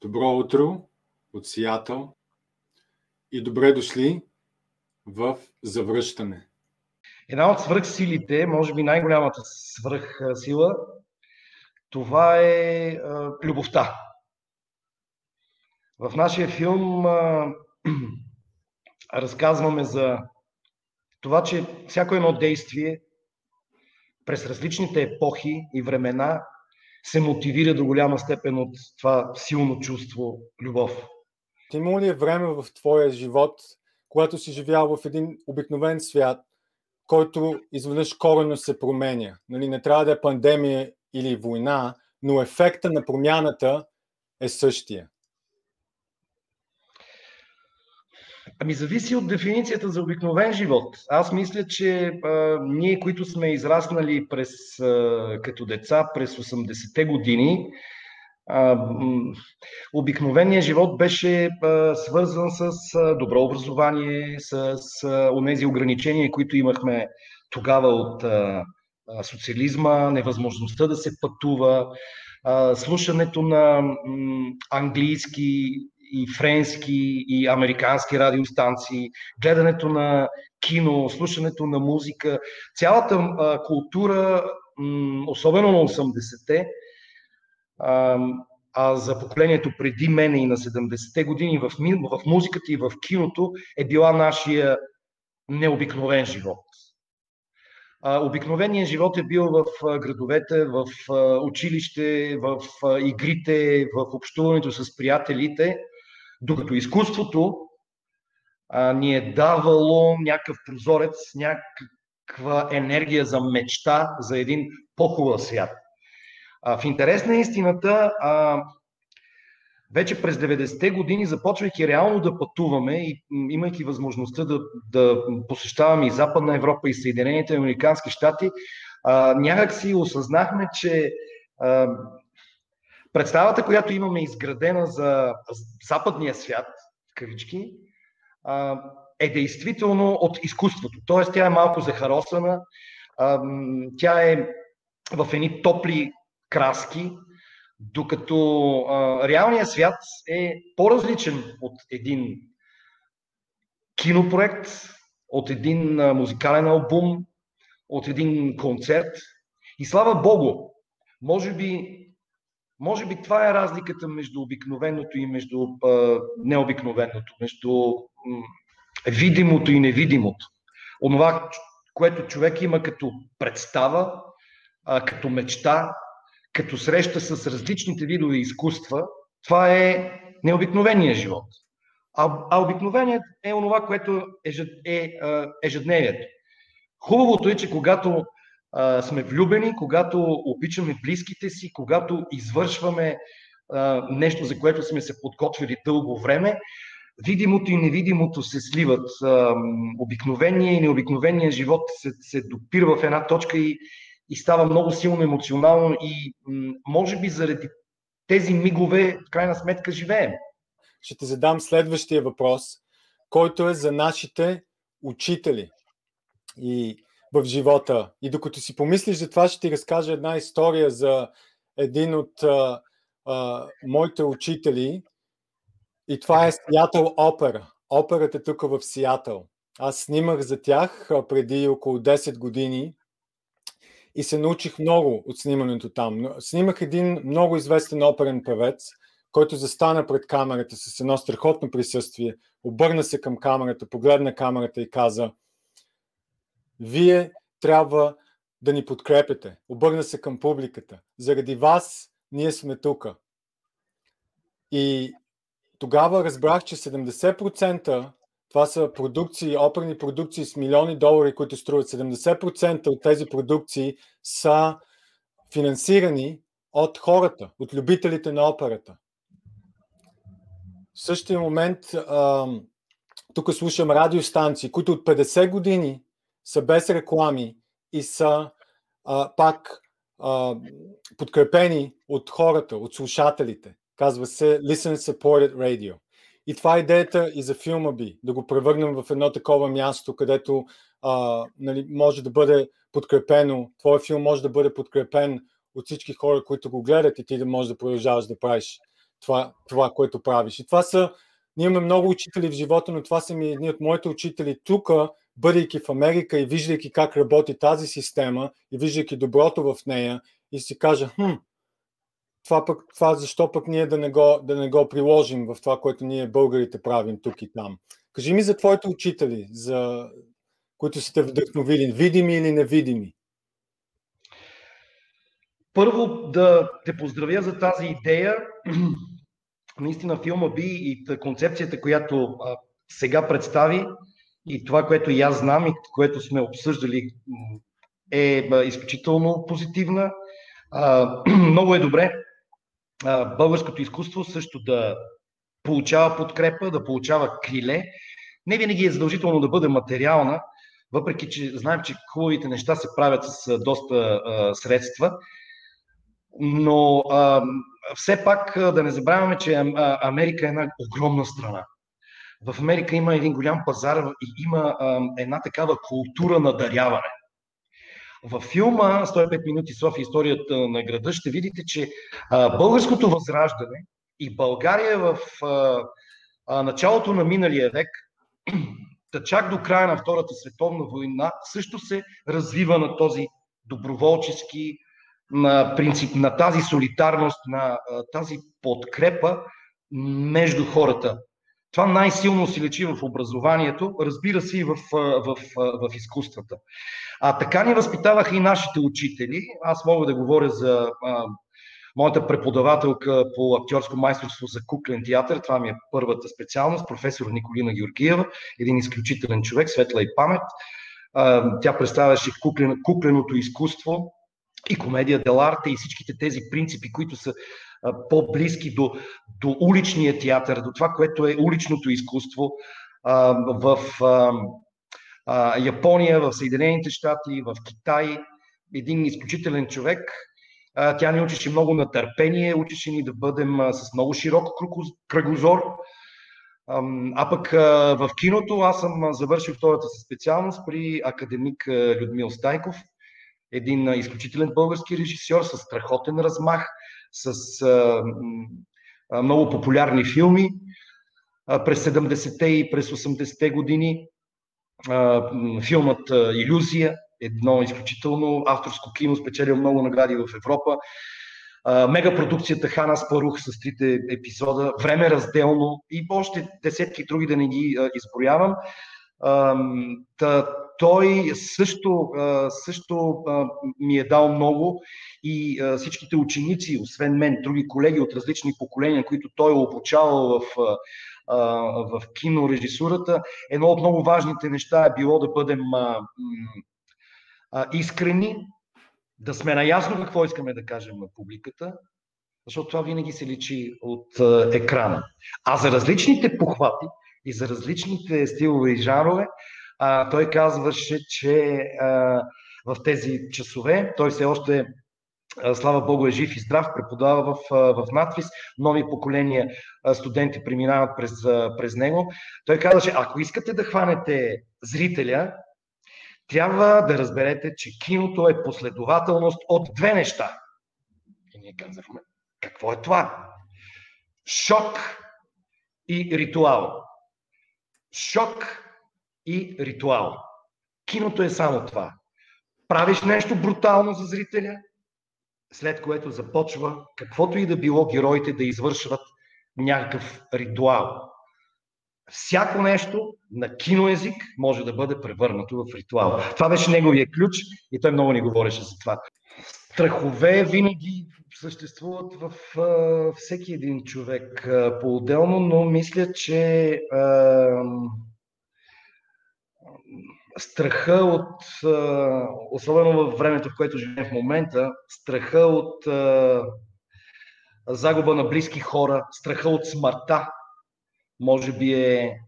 Добро утро от Сиатъл и добре дошли в Завръщане. Една от свръхсилите, може би най-голямата свръхсила, това е любовта. В нашия филм разказваме за това, че всяко едно действие през различните епохи и времена се мотивира до голяма степен от това силно чувство любов. Ти има ли е време в твоя живот, когато си живял в един обикновен свят, който изведнъж корено се променя? Нали, не трябва да е пандемия или война, но ефекта на промяната е същия. Ами зависи от дефиницията за обикновен живот. Аз мисля, че а, ние, които сме израснали през, а, като деца през 80-те години, а, обикновеният живот беше а, свързан с а, добро образование, с а, онези ограничения, които имахме тогава от а, социализма, невъзможността да се пътува, слушането на английски и френски и американски радиостанции, гледането на кино, слушането на музика, цялата а, култура, м, особено на 80-те, а, а за поколението преди мене и на 70-те години в, в музиката и в киното е била нашия необикновен живот. Обикновеният живот е бил в градовете, в училище, в игрите, в общуването с приятелите – докато изкуството а, ни е давало някакъв прозорец, някаква енергия за мечта, за един по-хубав свят. А, в интерес на истината, а, вече през 90-те години, започвайки реално да пътуваме и имайки възможността да, да посещаваме и Западна Европа и Съединените Американски щати, някак си осъзнахме, че а, представата, която имаме изградена за западния свят, кавички, е действително от изкуството. Тоест, тя е малко захаросана, тя е в едни топли краски, докато реалният свят е по-различен от един кинопроект, от един музикален албум, от един концерт. И слава Богу, може би може би това е разликата между обикновеното и между а, необикновеното, между м, видимото и невидимото. Онова, което човек има като представа, а, като мечта, като среща с различните видове изкуства, това е необикновения живот. А, а обикновеният е онова, което е, е ежедневието. Хубавото е, че когато сме влюбени, когато обичаме близките си, когато извършваме нещо, за което сме се подготвили дълго време, видимото и невидимото се сливат. Обикновения и необикновения живот се, се допира в една точка и, и става много силно емоционално и може би заради тези мигове в крайна сметка живеем. Ще те задам следващия въпрос, който е за нашите учители. И в живота. И докато си помислиш за това, ще ти разкажа една история за един от а, а, моите учители. И това е Сиатъл Опера. Операта тук в Сиатъл. Аз снимах за тях преди около 10 години и се научих много от снимането там. Снимах един много известен оперен певец, който застана пред камерата с едно страхотно присъствие, обърна се към камерата, погледна камерата и каза – вие трябва да ни подкрепите. Обърна се към публиката. Заради вас ние сме тук. И тогава разбрах, че 70% това са продукции, оперни продукции с милиони долари, които струват 70% от тези продукции са финансирани от хората, от любителите на операта. В същия момент тук слушам радиостанции, които от 50 години са без реклами и са а, пак а, подкрепени от хората, от слушателите. Казва се Listen Supported Radio. И това е идеята и за филма би, да го превърнем в едно такова място, където а, нали, може да бъде подкрепено, твой филм може да бъде подкрепен от всички хора, които го гледат и ти да можеш да продължаваш да правиш това, това, което правиш. И това са, ние имаме много учители в живота, но това са ми едни от моите учители тук, бъдейки в Америка и виждайки как работи тази система и виждайки доброто в нея и си кажа, хм, това, пък, това защо пък ние да не, го, да не го приложим в това, което ние българите правим тук и там. Кажи ми за твоите учители, за, които сте вдъхновили, видими или невидими. Първо да те поздравя за тази идея. Наистина филма би и концепцията, която сега представи и това, което и аз знам и което сме обсъждали е изключително позитивна. Много е добре българското изкуство също да получава подкрепа, да получава криле. Не винаги е задължително да бъде материална, въпреки че знаем, че хубавите неща се правят с доста средства. Но все пак да не забравяме, че Америка е една огромна страна. В Америка има един голям пазар и има а, една такава култура на даряване. Във филма 105 минути София историята на града ще видите, че а, българското възраждане и България в а, а, началото на миналия век, та чак до края на Втората световна война, също се развива на този доброволчески на принцип, на тази солидарност, на тази подкрепа между хората. Това най-силно се лечи в образованието, разбира се и в, в, в, в изкуствата. А така ни възпитаваха и нашите учители. Аз мога да говоря за а, моята преподавателка по актьорско майсторство за куклен театър. Това ми е първата специалност, професор Николина Георгиева, един изключителен човек, светла и памет. А, тя представяше куклен, кукленото изкуство и комедия деларте и всичките тези принципи, които са по-близки до, до уличния театър, до това, което е уличното изкуство в Япония, в Съединените щати, в Китай. Един изключителен човек. Тя ни учеше много на търпение, учеше ни да бъдем с много широк кръгозор. А пък в киното аз съм завършил втората си специалност при академик Людмил Стайков – един изключителен български режисьор с страхотен размах, с а, много популярни филми а, през 70-те и през 80-те години. А, филмът Иллюзия, едно изключително авторско кино, спечелил много награди в Европа. Мегапродукцията Хана Спарух с трите епизода, време разделно и още десетки други да не ги а, изброявам. А, та, той също, също ми е дал много и всичките ученици, освен мен, други колеги от различни поколения, които той е обучавал в, в кинорежисурата, едно от много важните неща е било да бъдем искрени, да сме наясно какво искаме да кажем на публиката, защото това винаги се личи от екрана. А за различните похвати и за различните стилове и жанрове, а, той казваше, че а, в тези часове той все още слава Богу, е жив и здрав, преподава в, в надвис, нови поколения студенти преминават през, през него. Той казваше, ако искате да хванете зрителя, трябва да разберете, че киното е последователност от две неща. И ние казахме, какво е това? Шок и ритуал. Шок и ритуал. Киното е само това. Правиш нещо брутално за зрителя, след което започва каквото и да било героите да извършват някакъв ритуал. Всяко нещо на киноезик може да бъде превърнато в ритуал. Това беше неговия ключ и той много ни говореше за това. Страхове винаги съществуват в uh, всеки един човек uh, по-отделно, но мисля, че uh, страха от, особено в времето, в което живеем в момента, страха от загуба на близки хора, страха от смъртта, може би е,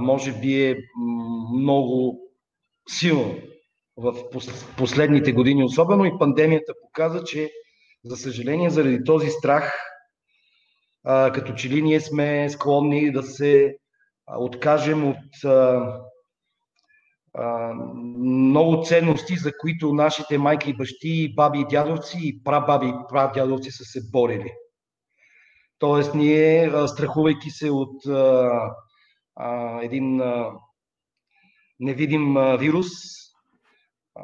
може би е много силно в последните години. Особено и пандемията показа, че за съжаление заради този страх, като че ли ние сме склонни да се откажем от много ценности, за които нашите майки и бащи, баби и дядовци и прабаби и прадядовци са се борили. Тоест, ние, страхувайки се от а, един а, невидим а, вирус, а,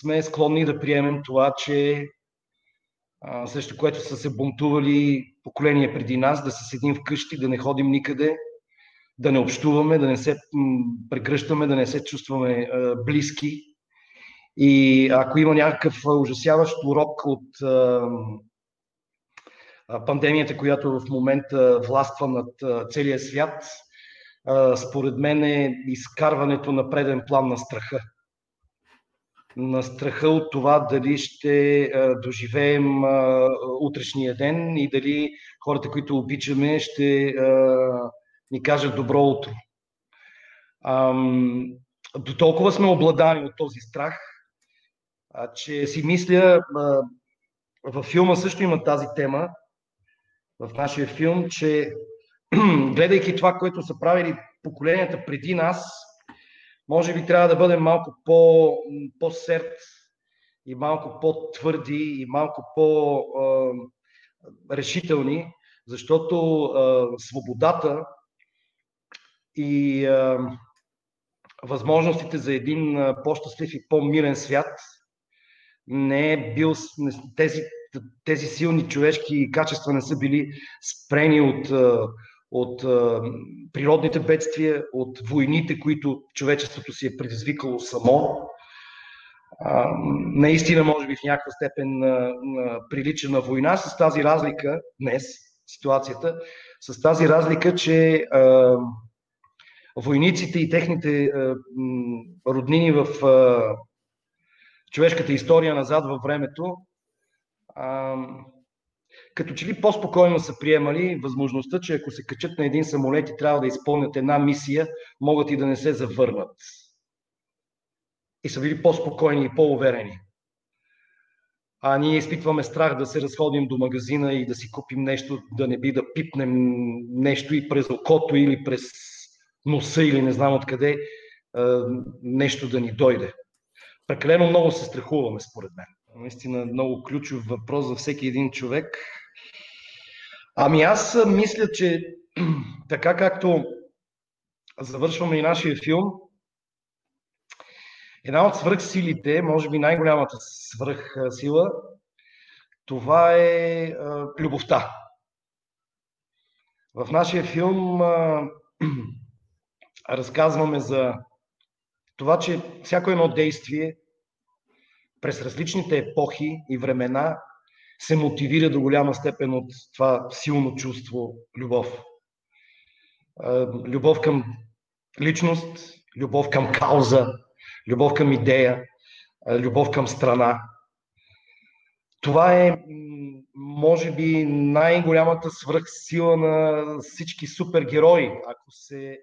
сме склонни да приемем това, че а, срещу което са се бунтували поколения преди нас, да се седим вкъщи, да не ходим никъде, да не общуваме, да не се прегръщаме, да не се чувстваме а, близки. И ако има някакъв ужасяващ урок от а, пандемията, която в момента властва над целия свят, според мен е изкарването на преден план на страха. На страха от това дали ще доживеем утрешния ден и дали хората, които обичаме, ще ни кажат добро утро. До толкова сме обладани от този страх, че си мисля, във филма също има тази тема, в нашия филм, че гледайки това, което са правили поколенията преди нас, може би трябва да бъдем малко по, по-серд и малко по-твърди и малко по-решителни, защото а, свободата и а, възможностите за един по-щастлив и по-мирен свят не е бил, тези тези силни човешки качества не са били спрени от, от природните бедствия, от войните, които човечеството си е предизвикало само. Наистина, може би в някаква степен прилича на война, с тази разлика днес, ситуацията, с тази разлика, че войниците и техните роднини в човешката история назад във времето като че ли по-спокойно са приемали възможността, че ако се качат на един самолет и трябва да изпълнят една мисия, могат и да не се завърнат. И са били по-спокойни и по-уверени. А ние изпитваме страх да се разходим до магазина и да си купим нещо, да не би да пипнем нещо и през окото или през носа или не знам откъде нещо да ни дойде. Прекалено много се страхуваме, според мен. Наистина много ключов въпрос за всеки един човек. Ами аз мисля, че така както завършваме и нашия филм, една от свръхсилите, може би най-голямата свръхсила, това е а, любовта. В нашия филм а, разказваме за това, че всяко едно действие през различните епохи и времена се мотивира до голяма степен от това силно чувство любов. Любов към личност, любов към кауза, любов към идея, любов към страна. Това е, може би, най-голямата свръхсила на всички супергерои, ако се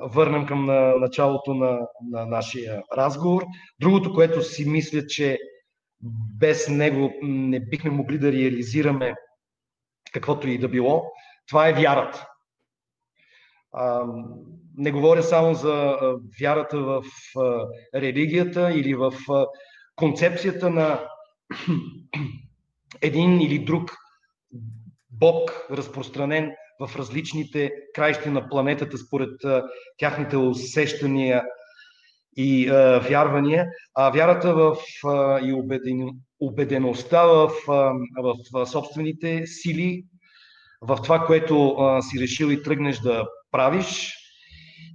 върнем към началото на, на нашия разговор. Другото, което си мисля, че без него не бихме могли да реализираме каквото и да било, това е вярата. Не говоря само за вярата в религията или в концепцията на един или друг Бог, разпространен в различните краища на планетата според тяхните усещания и а, вярвания, а вярата в а, и убеден, убедеността в, а, в, в собствените сили, в това, което а, си решил и тръгнеш да правиш,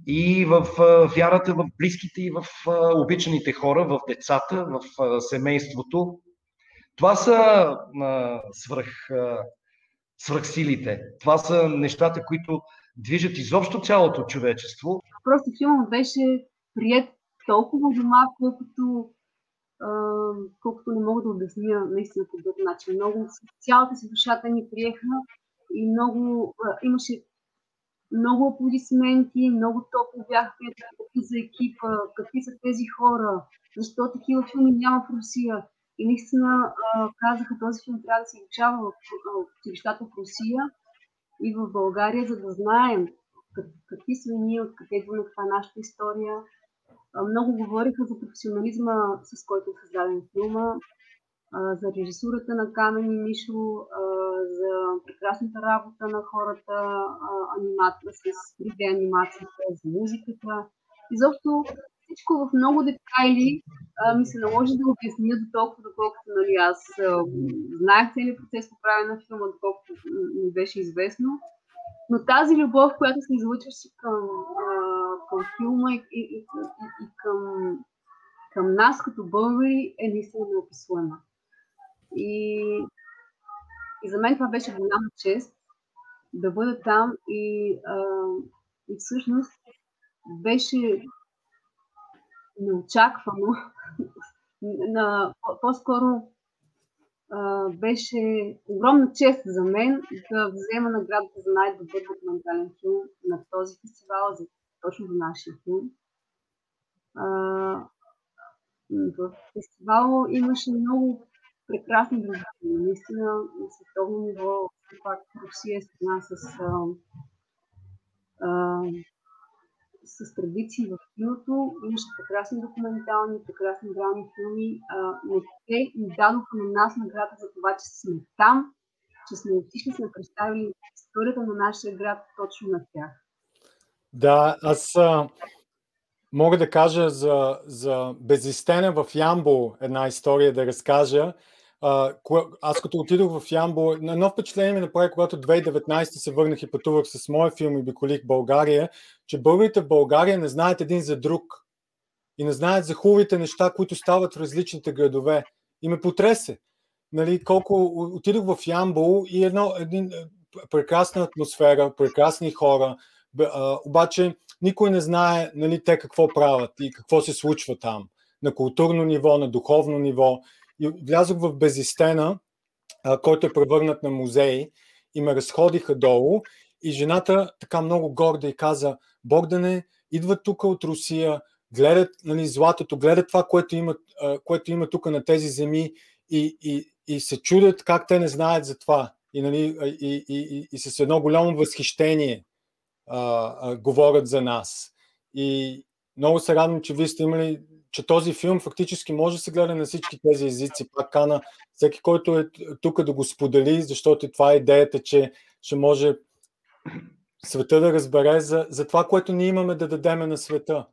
и в а, вярата в близките и в а, обичаните хора, в децата, в а, семейството. Това са а, свръх. А, свръхсилите. Това са нещата, които движат изобщо цялото човечество. Просто филмът беше прият толкова дома, колкото, колкото не мога да обясня наистина по друг начин. Много, цялата си душата ни приеха и много, а, имаше много аплодисменти, много топло бяха какви за екипа, какви са тези хора, защо такива филми няма в Русия. И наистина казаха, този филм трябва да се изучава в училищата в Русия и в България, за да знаем какви сме ние, откъде идваме, каква е нашата история. Много говориха за професионализма, с който е създаден филма, за режисурата на Камен и Мишо, за прекрасната работа на хората, аниматора с 3D анимацията, с музиката. Изобщо всичко в много детайли а, ми се наложи да обясня до толкова, доколкото нали, аз а, знаех целият процес по правене на филма, доколкото ми беше известно. Но тази любов, която се излъчваше към, към филма и, и, и, и, и към, към нас като българи е наистина неописуема. И, и за мен това беше голяма чест да бъда там и, а, и всъщност беше неочаквано. на, по-скоро а, беше огромна чест за мен да взема наградата за най-добър документален филм на този фестивал, за, точно за нашия филм. А, в фестивал имаше много прекрасни други наистина на световно ниво. Все пак Русия е страна с а, а, с традиции в киното. Имаше прекрасни документални, прекрасни драми филми, а, но те ни дадоха на нас награда за това, че сме там, че сме отишли, сме представили историята на нашия град точно на тях. Да, аз а, мога да кажа за, за Безистена в Ямбо една история да разкажа. Аз като отидох в Ямбо, на едно впечатление ми направи, когато 2019 се върнах и пътувах с моя филм и биколих България, че българите в България не знаят един за друг и не знаят за хубавите неща, които стават в различните градове. И ме потресе. Нали, колко отидох в Ямбол и едно, един, прекрасна атмосфера, прекрасни хора, обаче никой не знае нали, те какво правят и какво се случва там на културно ниво, на духовно ниво. И влязох в Безистена, който е превърнат на музей и ме разходиха долу и жената така много горда и каза, Богдане, идват тук от Русия, гледат нали, златото, гледат това, което има, което има тук на тези земи и, и, и се чудят как те не знаят за това. И, нали, и, и, и, и с едно голямо възхищение а, а, говорят за нас. И много се радвам, че вие сте имали че този филм фактически може да се гледа на всички тези езици. Пак кана всеки, който е тук да го сподели, защото това е идеята, че ще може света да разбере за, за това, което ние имаме да дадеме на света.